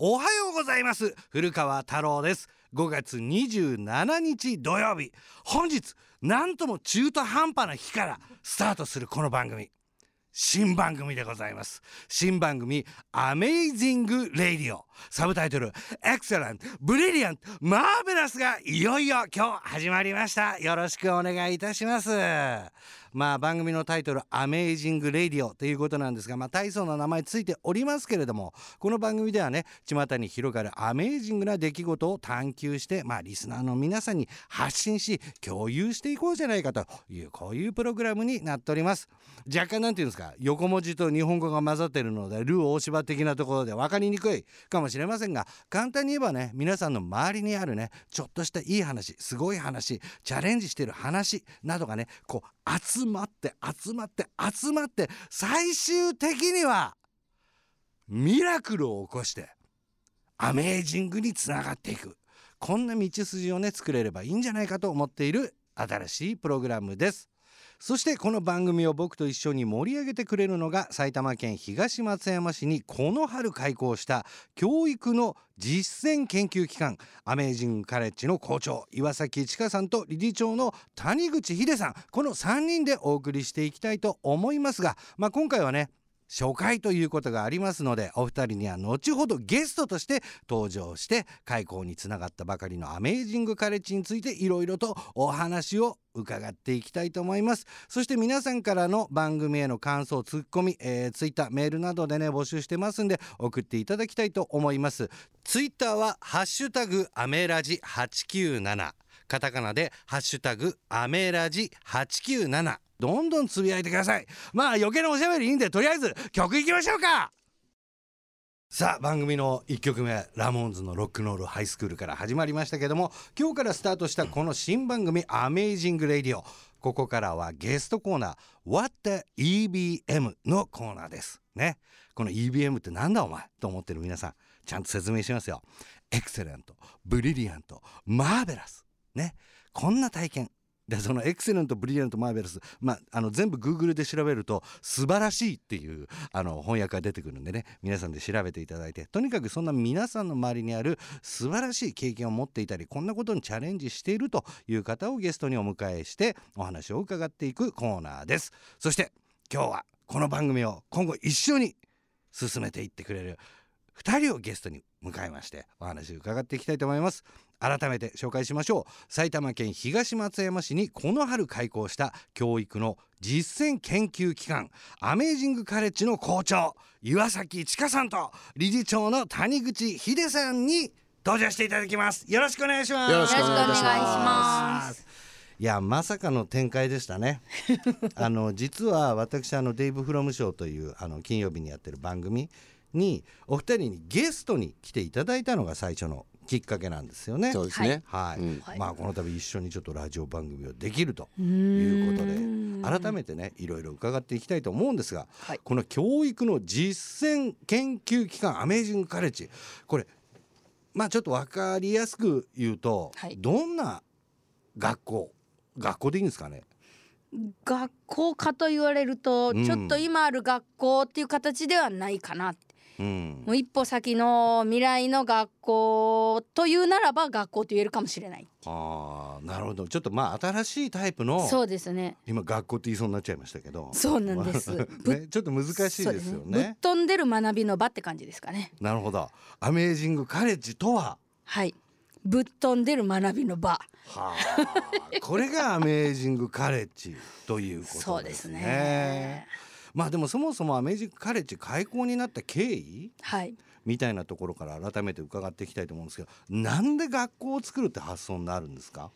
おはようございます。古川太郎です。5月27日土曜日。本日なんとも中途半端な日からスタートするこの番組。新番組でございます。新番組 Amazing Radio サブタイトル Excellent Brilliant Marvelous がいよいよ今日始まりました。よろしくお願いいたします。まあ番組のタイトル「アメイジング・レディオ」ということなんですが、まあ、大層な名前ついておりますけれどもこの番組ではね巷に広がるアメイジングな出来事を探求して、まあ、リスナーの皆さんに発信し共有していこうじゃないかというこういうプログラムになっております。若干なんていうんですか横文字と日本語が混ざってるのでルー大芝的なところで分かりにくいかもしれませんが簡単に言えばね皆さんの周りにあるねちょっとしたいい話すごい話チャレンジしてる話などがねこう集まって集まって集まって最終的にはミラクルを起こしてアメージングにつながっていく。こんな道筋をね作れればいいんじゃないかと思っている新しいプログラムです。そしてこの番組を僕と一緒に盛り上げてくれるのが埼玉県東松山市にこの春開校した教育の実践研究機関アメージングカレッジの校長岩崎千佳さんと理事長の谷口秀さんこの3人でお送りしていきたいと思いますが、まあ、今回はね初回ということがありますのでお二人には後ほどゲストとして登場して開校につながったばかりのアメージングカレッジについていろいろとお話を伺っていきたいと思います。そして皆さんからの番組への感想ツッコミ、えー、ツイッターメールなどでね募集してますんで送っていただきたいと思います。ツイッターはハッシュタグアメラジ897カタカナでハッシュタグアメラジ897どんどんつぶやいてください。まあ余計なおしゃべりいいんでとりあえず曲いきましょうか。さあ番組の1曲目ラモンズのロックノールハイスクールから始まりましたけども今日からスタートしたこの新番組「アメイジング・レディオ」ここからはゲストコーナー「What the EBM」のコーナーです。ね。この EBM ってなんだお前？と思ってる皆さんちゃんと説明しますよ。エクセレントブリリアントマーベラス。ね。こんな体験。でそのエクセレントブリリアントマーベラス、まあ、あの全部グーグルで調べると素晴らしいっていうあの翻訳が出てくるんでね。皆さんで調べていただいてとにかくそんな皆さんの周りにある素晴らしい経験を持っていたりこんなことにチャレンジしているという方をゲストにお迎えしてお話を伺っていくコーナーです。そして今日はこの番組を今後一緒に進めていってくれる2人をゲストに迎えましてお話を伺っていきたいと思います。改めて紹介しましょう。埼玉県東松山市にこの春開校した教育の実践研究機関アメージングカレッジの校長岩崎千佳さんと理事長の谷口秀さんに登場していただきます。よろしくお願いします。よろしくお願いします。いやまさかの展開でしたね。あの実は私あのデイブ・フロムショーというあの金曜日にやってる番組にお二人にゲストに来ていただいたのが最初のきっかけなんですよね。そうですね。はい。うん、まあこの度一緒にちょっとラジオ番組をできるということで改めてねいろいろ伺っていきたいと思うんですが、はい、この教育の実践研究機関アメージングカレッジこれまあちょっと分かりやすく言うと、はい、どんな学校学校でいいんですかね？学校かと言われると、ちょっと今ある学校っていう形ではないかなうん、もう一歩先の未来の学校というならば学校と言えるかもしれない。ああなるほど。ちょっとまあ新しいタイプのそうですね。今学校って言いそうになっちゃいましたけど。そうなんです、ね、ちょっと難しいですよね、ね、ぶっ飛んでる学びの場って感じですかね。なるほど。アメージングカレッジとは？はい。ぶっ飛んでる学びの場。はあ。これがアメージングカレッジということですね。そうですねまあでもそもそもアメージングカレッジ開校になった経緯、はい、みたいなところから改めて伺っていきたいと思うんですけどなんで学校を作るって発想になるんですか？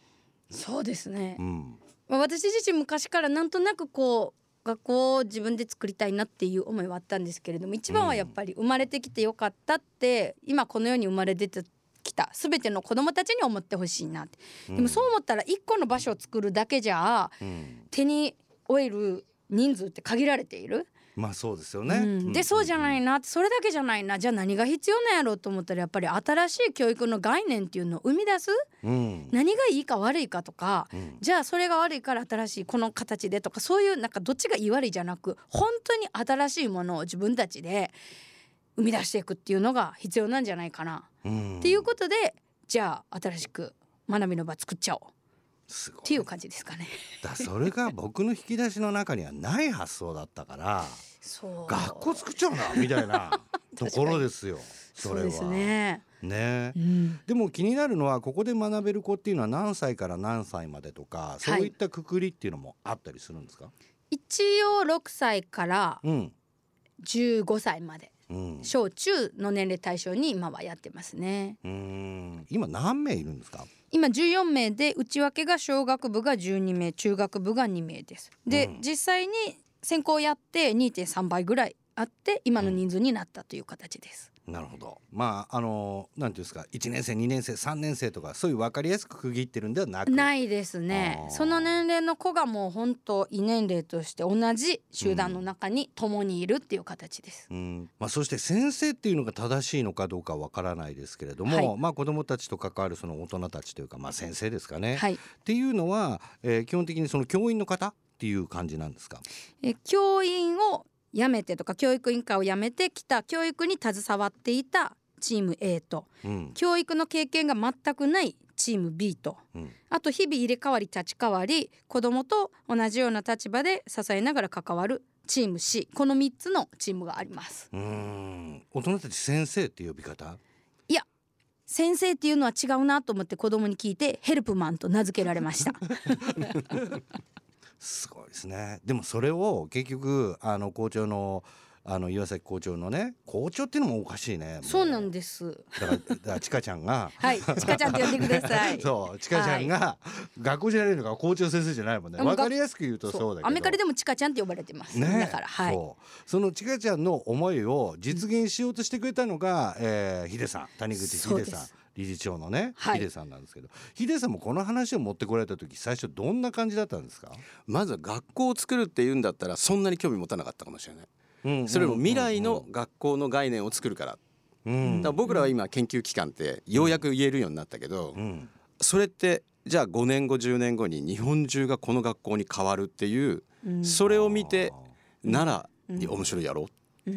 そうですね、うん、私自身昔からなんとなくこう学校を自分で作りたいなっていう思いはあったんですけれども一番はやっぱり生まれてきてよかったって、うん、今この世に生まれ出てきた全ての子どもたちに思ってほしいなって、うん、でもそう思ったら一個の場所を作るだけじゃ、手に負える人数って限られている？まあそうですよね、うん、でそうじゃないな。それだけじゃないな。じゃあ何が必要なんやろうと思ったらやっぱり新しい教育の概念っていうのを生み出す、うん、何がいいか悪いかとか、うん、じゃあそれが悪いから新しいこの形でとかそういうなんかどっちがいい悪いじゃなく本当に新しいものを自分たちで生み出していくっていうのが必要なんじゃないかな、っていうことでじゃあ新しく学びの場作っちゃおうっていう感じですかね。だそれが僕の引き出しの中にはない発想だったから学校作っちゃうなみたいな ところですよ。それは。そうね。ね、うん、でも気になるのはここで学べる子っていうのは何歳から何歳までとかそういったくくりっていうのもあったりするんですか、はい、一応6歳から15歳まで、うん、小中の年齢対象に今はやってますね。うん。今何名いるんですか？今14名で内訳が小学部が12名中学部が2名です。で、うん、実際に先行やって2.3倍ぐらいあって今の人数になったという形です。なるほど。まああのなんていうんですか1年生2年生3年生とかそういう分かりやすく区切ってるんではなく。ないですね。その年齢の子がもう本当異年齢として同じ集団の中に共にいるっていう形です、うん、まあ、そして先生っていうのが正しいのかどうかわからないですけれども、はい、まあ、子どもたちと関わるその大人たちというか、まあ、先生ですかね、はい、っていうのは、えー、基本的にその教員の方っていう感じなんですか？え教員を辞めてとか教育委員会を辞めてきた教育に携わっていたチーム A と、うん、教育の経験が全くないチーム B と、うん、あと日々入れ替わり立ち替わり子どもと同じような立場で支えながら関わるチーム C この3つのチームがあります。うん。大人たち先生って呼び方？いや先生っていうのは違うなと思って子供に聞いてヘルプマンと名付けられました すごいですね。でもそれを結局あの校長のあの岩崎校長のね校長っていうのもおかしいねそうなんです。だからちかちゃんが。はいちかちゃんって呼んでください。そうちかちゃんが、はい、学校じゃないのか校長先生じゃないもんね。わかりやすく言うとそうだけど。アメカリでもちかちゃんって呼ばれてます。ね。だから。はい。そのちかちゃんの思いを実現しようとしてくれたのが、うん、えー、ヒデさん谷口ヒデさん理事長のね、はい、ヒデさんなんですけどヒデさんもこの話を持ってこられた時最初どんな感じだったんですか？まずは学校を作るっていうんだったらそんなに興味持たなかったかもしれない、うんうん、それも未来の学校の概念を作るから,、うん、だから僕らは今研究機関ってようやく言えるようになったけど、うん、それってじゃあ5年後10年後に日本中がこの学校に変わるっていう、それを見てなら面白いやろう、っ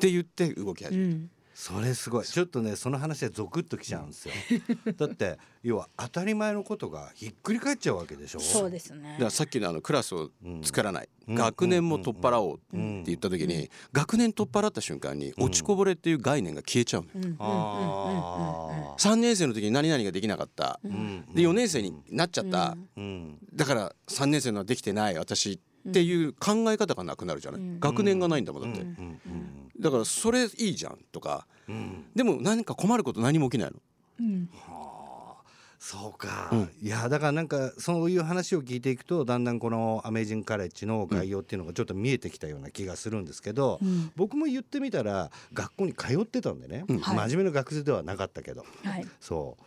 て言って動き始めた。それすごい。ちょっとねその話はゾクッときちゃうんですよ。だって要は当たり前のことがひっくり返っちゃうわけでしょ？そうですね。だからさっきのあのクラスを作らない、うん、学年も取っ払おうって言った時に、うん、学年取っ払った瞬間に落ちこぼれっていう概念が消えちゃうのよ、うん、3年生の時に何々ができなかった、で4年生になっちゃった、だから3年生のはできてない私っていう考え方がなくなるじゃない、学年がないんだもんだって、だからそれいいじゃんとか、でも何か困ること何も起きないの。はあそうか、うん、いやだからなんかそういう話を聞いていくとだんだんこのアメージングカレッジの概要っていうのがちょっと見えてきたような気がするんですけど、うん、僕も言ってみたら学校に通ってたんでね、うん、真面目な学生ではなかったけど、はい、そう。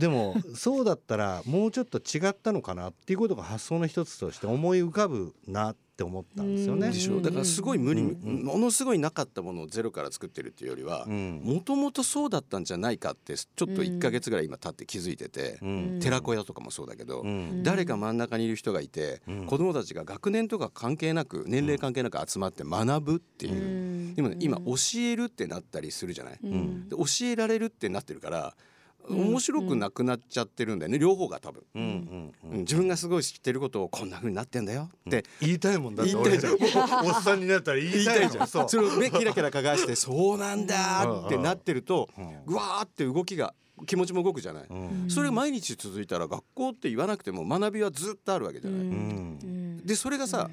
でもそうだったらもうちょっと違ったのかなっていうことが発想の一つとして思い浮かぶなって思ったんですよね。でしょ？だからすごい無理、うんものすごいなかったものをゼロから作ってるっていうよりはもともとそうだったんじゃないかってちょっと1か月ぐらい今経って気づいてて、うん、寺子屋とかもそうだけど、うん、誰か真ん中にいる人がいて、うん、子どもたちが学年とか関係なく年齢関係なく集まって学ぶっていう、今今教えるってなったりするじゃない、で教えられるってなってるから。面白くなくなっちゃってるんだよね、両方が多分、うんうん、自分がすごい知ってることをこんなふうになってんだよって、言いたいもんだって言いたいじゃん。おっさんになったら言いたいじゃん。そうそれを目キラキラかがしてそうなんだってなってるとぐわーって動きが気持ちも動くじゃない、それが毎日続いたら学校って言わなくても学びはずっとあるわけじゃない、でそれがさ、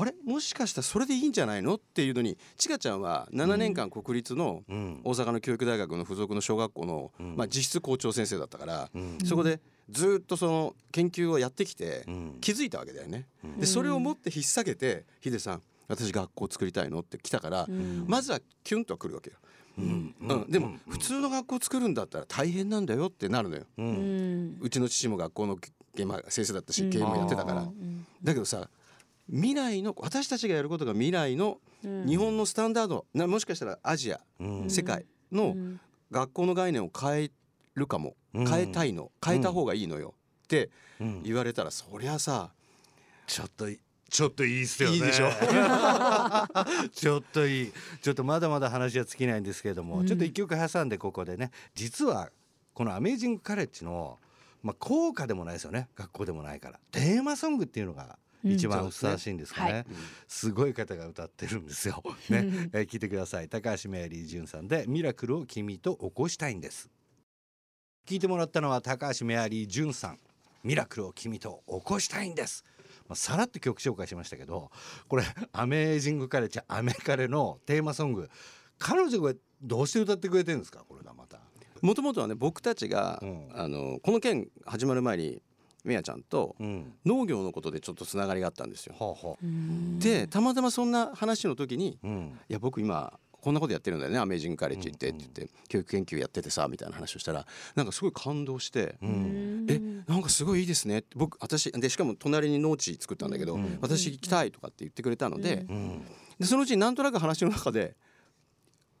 あれ？もしかしたらそれでいいんじゃないの？っていうのにちかちゃんは7年間国立の大阪の教育大学の附属の小学校の、まあ、実質校長先生だったから、そこでずっとその研究をやってきて気づいたわけだよね。でそれを持って引っ提げて「ヒデさん私学校作りたいの?」って来たから、まずはキュンとくるわけよ。うん。うん、でも普通の学校作るんだったら大変なんだよってなるのよ。うん、うちの父も学校の先生だったし経営もやってたから。だけどさ未来の私たちがやることが未来の日本のスタンダードなもしかしたらアジア、うん、世界の学校の概念を変えるかも、うん、変えたいの。変えた方がいいのよ。って言われたらそりゃさちょっとちょっといいっすよね。いいでしょ。ちょっといい。ちょっとまだまだ話は尽きないんですけれども、うん、ちょっと一曲挟んでここでね実はこの「アメージング・カレッジの」まあ、効果でもないですよね。学校でもないから。テーマソングっていうのが一番ふさわしいんですかね、うん。ねはい、すごい方が歌ってるんですよ。ね、えー、聞いてください。高橋メアリー潤さんで「ミラクルを君と起こしたいんです」聞いてもらったのは高橋メアリー潤さん「ミラクルを君と起こしたいんです」まあ、さらっと曲紹介しましたけどこれ「アメージング・カレッジ」アメカレのテーマソング。彼女がどうして歌ってくれてるんですか？これがまた。もともとはね僕たちが、うん、あのこの件始まる前にみやちゃんと農業のことでちょっとつながりがあったんですよ。うん、でたまたまそんな話の時に「うん、いや僕今こんなことやってるんだよねアメージングカレッジって」って言って、教育研究やっててさみたいな話をしたらなんかすごい感動して「えなんかすごいいいですね」僕私でしかも隣に農地作ったんだけど「私行きたい」とかって言ってくれたのででそのうちなんとなく話の中で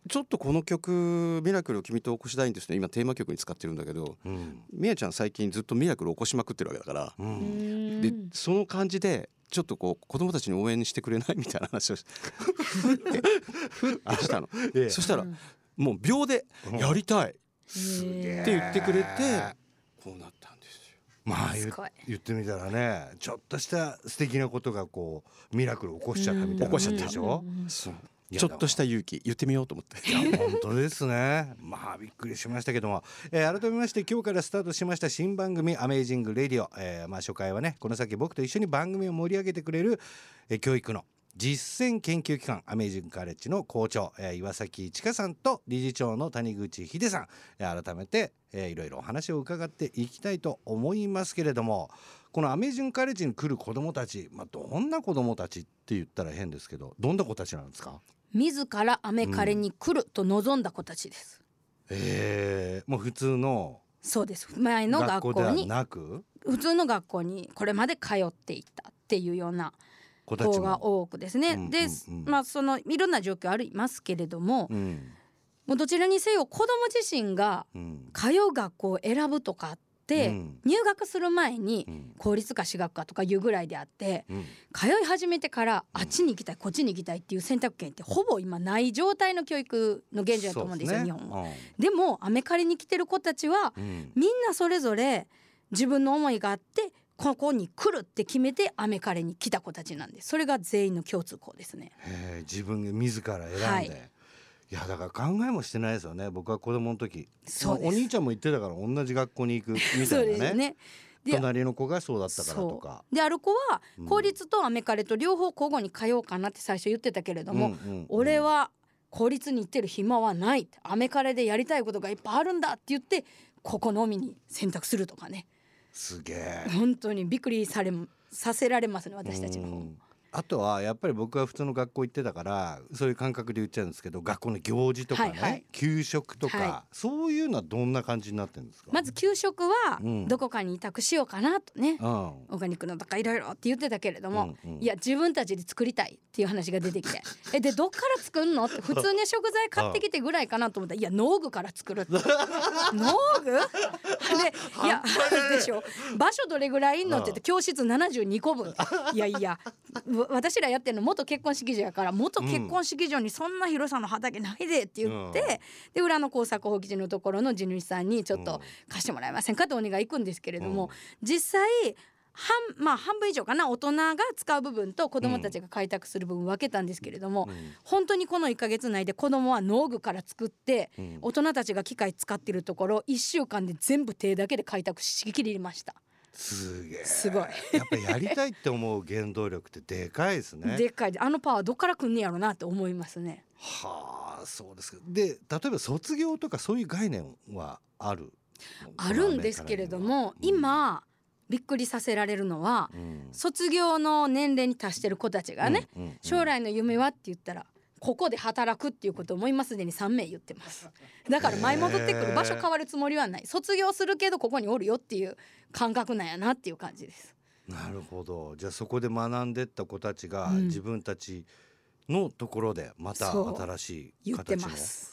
ちょっとこの曲「ミラクルを君と起こしたいんですね。今テーマ曲に使ってるんだけど、うん、みやちゃん最近ずっとミラクル起こしまくってるわけだから、うん、でその感じでちょっとこう子供たちに応援してくれないみたいな話をふって。ふって。したの、ええ、そしたらもう秒で「やりたい」って言ってくれてこうなったんですよ。まあ言ってみたらねちょっとした素敵なことがこうミラクル起こしちゃったみたいな起こしちゃった。でしょ？そうちょっとした勇気言ってみようと思って。いや本当ですね。まあびっくりしましたけども、えー、改めまして今日からスタートしました新番組「アメージング・レディオ」えー、まあ初回はねこの先僕と一緒に番組を盛り上げてくれる、えー、教育の実践研究機関アメージングカレッジの校長、えー、岩崎千佳さんと理事長の谷口秀さん、えー、改めて、えー、いろいろお話を伺っていきたいと思いますけれどもこのアメージングカレッジに来る子どもたち、まあ、どんな子どもたちって言ったら変ですけどどんな子たちなんですか？自らアメカレに来ると望んだ子たちです。うん、えー、もう普通のそうです。前の学校になく？普通の学校にこれまで通っていたっていうような子が多くですね。うんうんうん、でまあそのいろんな状況ありますけれども、うん、もうどちらにせよ子ども自身が通う学校を選ぶとかっ入学する前に公立か私学かとかいうぐらいであって通い始めてからあっちに行きたいこっちに行きたいっていう選択権ってほぼ今ない状態の教育の現状だと思うんですよ日本は。でもアメカリに来てる子たちはみんなそれぞれ自分の思いがあってここに来るって決めてアメカレに来た子たちなんでそれが全員の共通項ですね。自分が自ら選んで、はいいやだから考えもしてないですよね。僕は子供の時。そうお兄ちゃんも言ってたから同じ学校に行くみたいなね。ね。隣の子がそうだったからとか。である子は公立とアメカレと両方交互に通おうかなって最初言ってたけれども、うんうんうん、俺は公立に行ってる暇はない。アメカレでやりたいことがいっぱいあるんだって言ってここのみに選択するとかね。すげえ。本当にびっくりされさせられますね私たちの方。あとはやっぱり僕は普通の学校行ってたからそういう感覚で言っちゃうんですけど学校の行事とかね、はいはい、給食とか、はい、そういうのはどんな感じになってるんですか？まず給食はどこかに委託しようかなとね、うん、オーガニックのとかいろいろって言ってたけれども、うんうん、いや自分たちで作りたいっていう話が出てきて えでどっから作るの？って普通に食材買ってきてぐらいかなと思った。らいや農具から作るって。農具？でいやでしょ場所どれぐらいいんのって言って教室72個分いやいや私らやってるの元結婚式場やから元結婚式場にそんな広さの畑ないでって言って、うん、で裏の工作放棄地のところの地主さんにちょっと貸してもらえませんかってお願い行くんですけれども、うん、実際半まあ半分以上かな大人が使う部分と子どもたちが開拓する部分分けたんですけれども、うん、本当にこの1か月内で子どもは農具から作って、うん、大人たちが機械使ってるところ1週間で全部手だけで開拓しきりました。すげえ。すごい。やっぱやりたいって思う原動力ってでかいですね。でかい。あのパワーどっからくんねやろなって思いますね。はあそうですで例えば卒業とかそういう概念はある？あるんですけれども、うん、今びっくりさせられるのは、うん、卒業の年齢に達してる子たちがね、うんうんうん、将来の夢はって言ったらここで働くっていうことをもう今す？でに3名言ってます。だから前戻ってくる場所変わるつもりはない。卒業するけどここにおるよっていう感覚なんやなっていう感じです。なるほど。じゃあそこで学んでった子たちが自分たちのところでまた新しい形の、うん、す。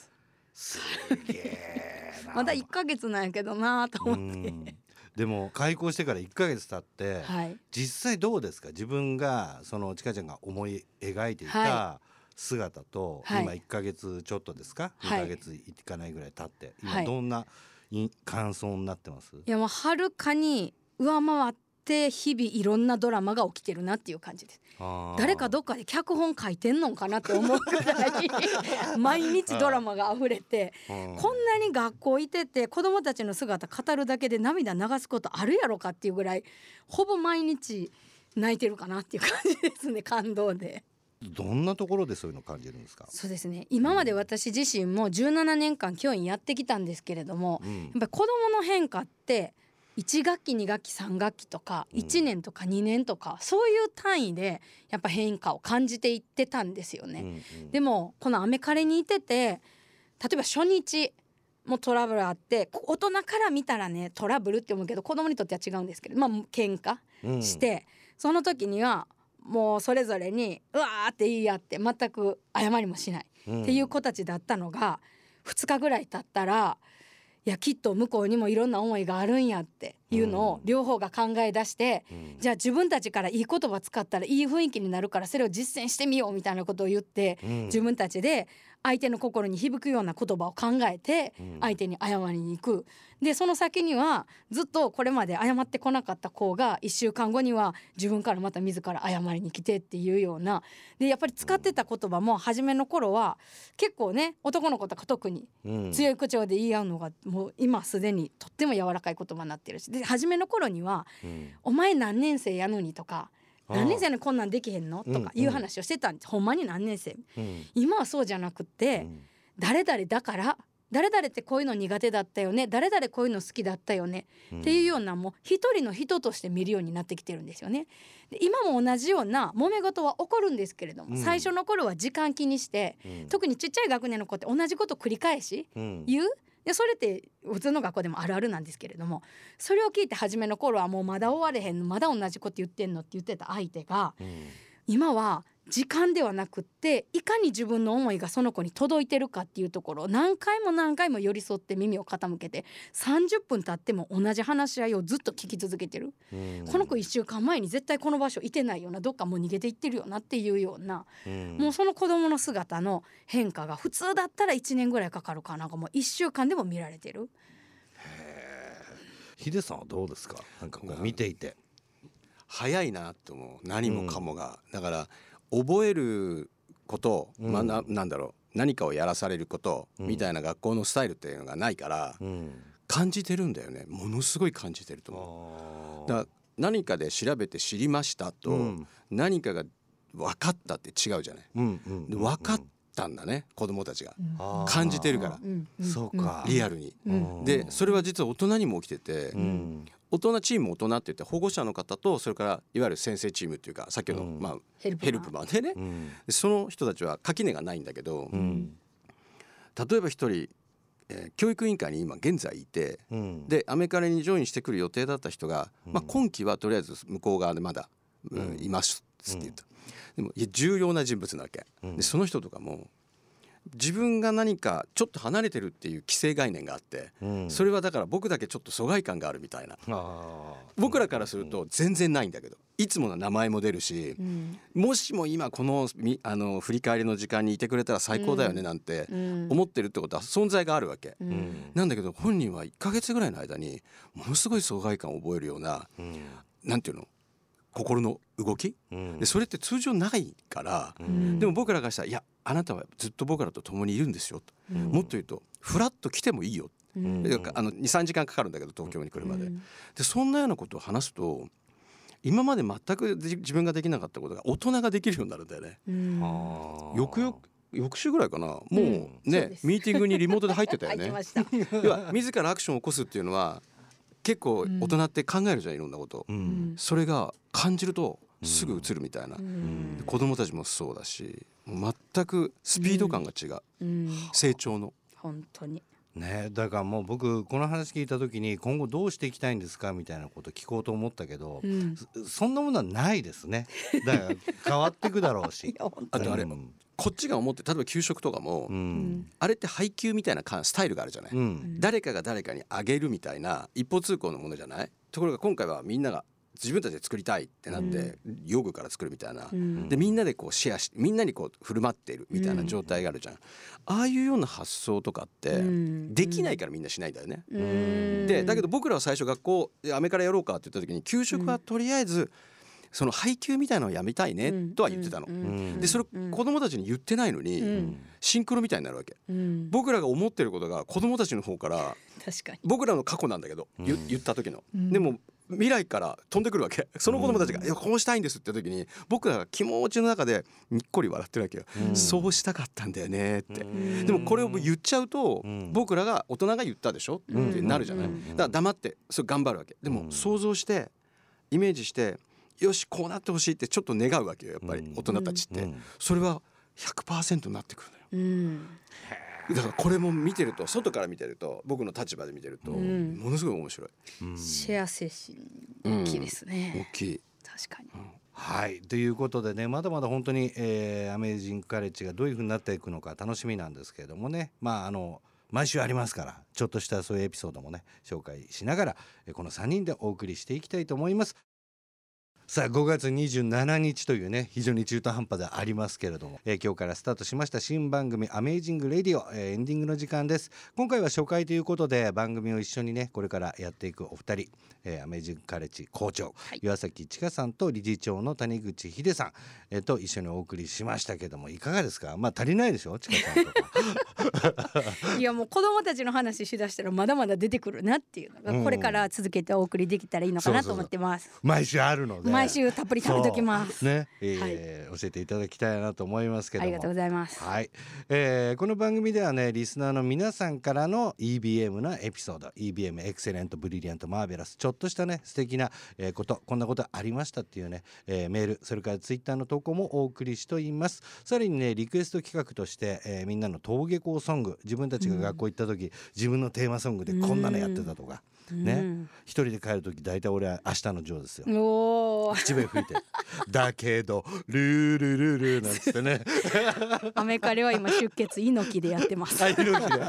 げえまだ1か月なんやけどなと思って。でも開校してから1か月経って、はい。実際どうですか？自分がそのちかちゃんが思い描いていたは姿と、はい。今1か月ちょっとですか、はい。2か月いかないぐらい経ってはい。今どんない感想になってます、いやもうはるかに上回って日々いろんなドラマが起きてるなっていう感じです。誰かどっかで脚本書いてんのかなって思うぐらい 毎日ドラマが溢れてうん。こんなに学校いてて子供たちの姿語るだけで涙流すことあるやろかっていうぐらいほぼ毎日泣いてるかなっていう感じですね感動で。どんなところでそういうの感じるんですか、そうですね。今まで私自身も17年間教員やってきたんですけれどもうん。やっぱり子どもの変化って1学期2学期3学期とかうん。1年とか2年とかそういう単位でやっぱ変化を感じていってたんですよね。うんうん。でもこのアメカレにいてて例えば初日もトラブルあってこ大人から見たらねトラブルって思うけど子供にとっては違うんですけどまあ喧嘩うん。して、その時にはもうそれぞれにうわーって言い合って全く謝りもしない。うん。っていう子たちだったのが2日ぐらい経ったらいやきっと向こうにもいろんな思いがあるんやっていうのをうん。両方が考え出して、うん。じゃあ自分たちからいい言葉使ったらいい雰囲気になるからそれを実践してみようみたいなことを言ってうん。自分たちで相手の心に響くような言葉を考えてうん。相手に謝りに行く。でその先にはずっとこれまで謝ってこなかった子が1週間後には自分からまた自ら謝りに来てっていうような。でやっぱり使ってた言葉も初めの頃は結構ね男の子とか特にうん。強い口調で言い合うのがもう今すでにとっても柔らかい言葉になってるし。で初めの頃にはうん「お前何年生やのに」とか「あー何年生のこんなんできへんの?」とかうん。いう話をしてたんです、ほんまに何年生？うん。今はそうじゃなくって、うん。誰々だから誰々ってこういうの苦手だったよね。誰々こういうの好きだったよね、っていうようなもう一人の人として見るようになってきてるんですよね。で今も同じような揉め事は起こるんですけれども、うん。最初の頃は時間気にしてうん。特にちっちゃい学年の子って同じこと繰り返しうん。言うでそれって普通の学校でもあるあるなんですけれどもそれを聞いて初めの頃はもうまだ終われへんのまだ同じこと言ってんのって言ってた相手がうん。今は時間ではなくっていかに自分の思いがその子に届いてるかっていうところを何回も何回も寄り添って耳を傾けて30分経っても同じ話し合いをずっと聞き続けてる、うん。この子1週間前に絶対この場所いてないようなどっかもう逃げていってるよなっていうような、うん。もうその子供の姿の変化が普通だったら1年ぐらいかかるかなんかもう1週間でも見られてる。ヒデさんはどうですか？なんかこう見ていて。早いなと思う。何もかもが、だから覚えること、うん。まあななんだろう。何かをやらされること、うん。みたいな学校のスタイルっていうのがないから、うん。感じてるんだよね。ものすごい感じてると思う。だ何かで調べて知りましたと、うん。何かが分かったって違うじゃない。うんうん。で分かったんだね子供たちが。あー。感じてるから。うんうんそうか。リアルに。うん。でそれは実は大人にも起きてて、うん。大人チーム大人って言って保護者の方とそれからいわゆる先生チームっていうかさっきの、うん。まあ、ヘルプヘルプマンでね、うん。でその人たちは垣根がないんだけど、うん。例えば一人、えー教育委員会に今現在いてうん。でアメカレにジョインしてくる予定だった人が、うん。まあ、今期はとりあえず向こう側でまだ、うんうん。いますって言った、でも重要な人物なわけ、うん。でその人とかも自分が何かちょっと離れてるっていう既成概念があって、うん。それはだから僕だけちょっと疎外感があるみたいな。僕らからすると全然ないんだけどいつもの名前も出るしうん。もしも今このみあの振り返りの時間にいてくれたら最高だよねなんてうん。思ってるってことは存在があるわけ。なんだけど本人は1ヶ月ぐらいの間にものすごい疎外感を覚えるようなうん。なんていうの心の動き？うん。でそれって通常ないからうん。でも僕らがしたら「いやあなたはずっと僕らと共にいるんですよ」と。うん。もっと言うと「フラッと来てもいいよ」うん。であの23時間かかるんだけど東京に来るまで。うん。でそんなようなことを話すと今まで全く自自分ができなかったことが大人ができるようになるんだよね。よくよく翌週ぐらいかな。もううんそうねミーティングにリモートで入ってたよね。要は自らアクションを起こすっていうのは結構大人って考えるじゃんいろんなこと。う。うん。んそれが感じるとすぐ映るみたいな、うん。子供たちもそうだしもう全くスピード感が違う、うん。成長の。本当に。ね、だからもう僕この話聞いた時に今後どうしていきたいんですか？みたいなこと聞こうと思ったけど、うん、そんなものはないですね。だから変わっていくだろうし。あとあれ、うん、こっちが思って例えば給食とかも、うん、あれって配給みたいなスタイルがあるじゃない、誰かが誰かにあげるみたいな一方通行のものじゃない？ところが今回はみんなが自分たちで作りたいってなって、用具から作るみたいな、でみんなでこうシェアしみんなにこう振る舞っているみたいな状態があるじゃん、ああいうような発想とかってできないからみんなしないんだよね。でだけど僕らは最初学校アメからやろうかって言った時に給食はとりあえず、その配給みたいのをやめたいねとは言ってたの。でそれ子供たちに言ってないのにシンクロみたいになるわけ。僕らが思ってることが子供たちの方から僕らの過去なんだけど言った時の。でも未来から飛んでくるわけ。その子供たちが「いやこうしたいんです」って時に僕らが気持ちの中でにっこり笑ってるわけよ、うん、そうしたかったんだよねって。でもこれを言っちゃうと僕らが大人が言ったでしょ？ってなるじゃない？だから黙ってそれ頑張るわけ。でも想像してイメージしてよしこうなってほしいってちょっと願うわけよやっぱり大人たちって。それは100%になってくるのよ。うんだからこれも見てると外から見てると僕の立場で見てると、ものすごい面白い、シェア精神大きいですね、大きい。確かに、はい。ということでねまだまだ本当に、えー、アメージングカレッジがどういうふうになっていくのか楽しみなんですけれどもね。まああの毎週ありますからちょっとしたそういうエピソードもね紹介しながらこの3人でお送りしていきたいと思いますさあ5月27日というね非常に中途半端でありますけれども、えー、今日からスタートしました新番組「アメイジング・レディオ」えー、エンディングの時間です。今回は初回ということで番組を一緒にねこれからやっていくお二人、えー、アメイジングカレッジ校長、はい、岩崎千佳さんと理事長の谷口秀さん、えー、と一緒にお送りしましたけどもいかがですか？まあ足りないでしょ？千佳さんとか。いやもう子供たちの話しだしたらまだまだ出てくるなっていうのがこれから続けてお送りできたらいいのかなと思ってます、毎週あるので毎週たっぷり食べときます。ね、えー、はい、教えていただきたいなと思いますけどありがとうございます。はい、えー、この番組ではねリスナーの皆さんからの EBM なエピソード EBM エクセレントブリリアントマーベラスちょっとしたね素敵なことこんなことありましたっていうね、えー、メールそれからツイッターの投稿もお送りしています。さらにねリクエスト企画として、えー、みんなの登下校ソング自分たちが学校行った時、うん、自分のテーマソングでこんなのやってたとか、ね、一人で帰る時大体俺は明日のジョーですよ。口笛吹いて「だけどルールルル」なんつってね。アメカレは今出血猪木でやってます。猪木で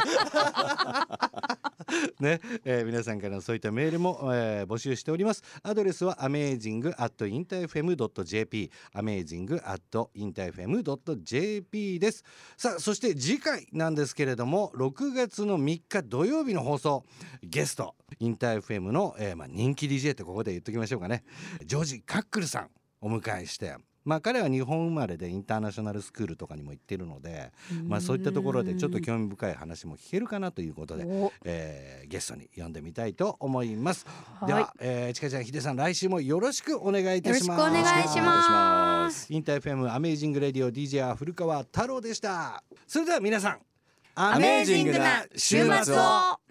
ね、えー、皆さんからのそういったメールも、えー、募集しております。アドレスは amazing.interfm.jp amazing.interfm.jp です。さあそして次回なんですけれども6月の3日土曜日の放送ゲストインター FM の、えーまあ、人気 DJ ってここで言っときましょうかね。ジョージ・カックルさんお迎えしてまあ彼は日本生まれでインターナショナルスクールとかにも行ってるのでまあそういったところでちょっと興味深い話も聞けるかなということで、えー、ゲストに呼んでみたいと思います、はい、では、えー、ちかちゃんひでさん来週もよろしくお願いいたします。よろしくお願いします。インター FM アメージングレディオ DJ 古川太郎でした。それでは皆さんアメージングな週末を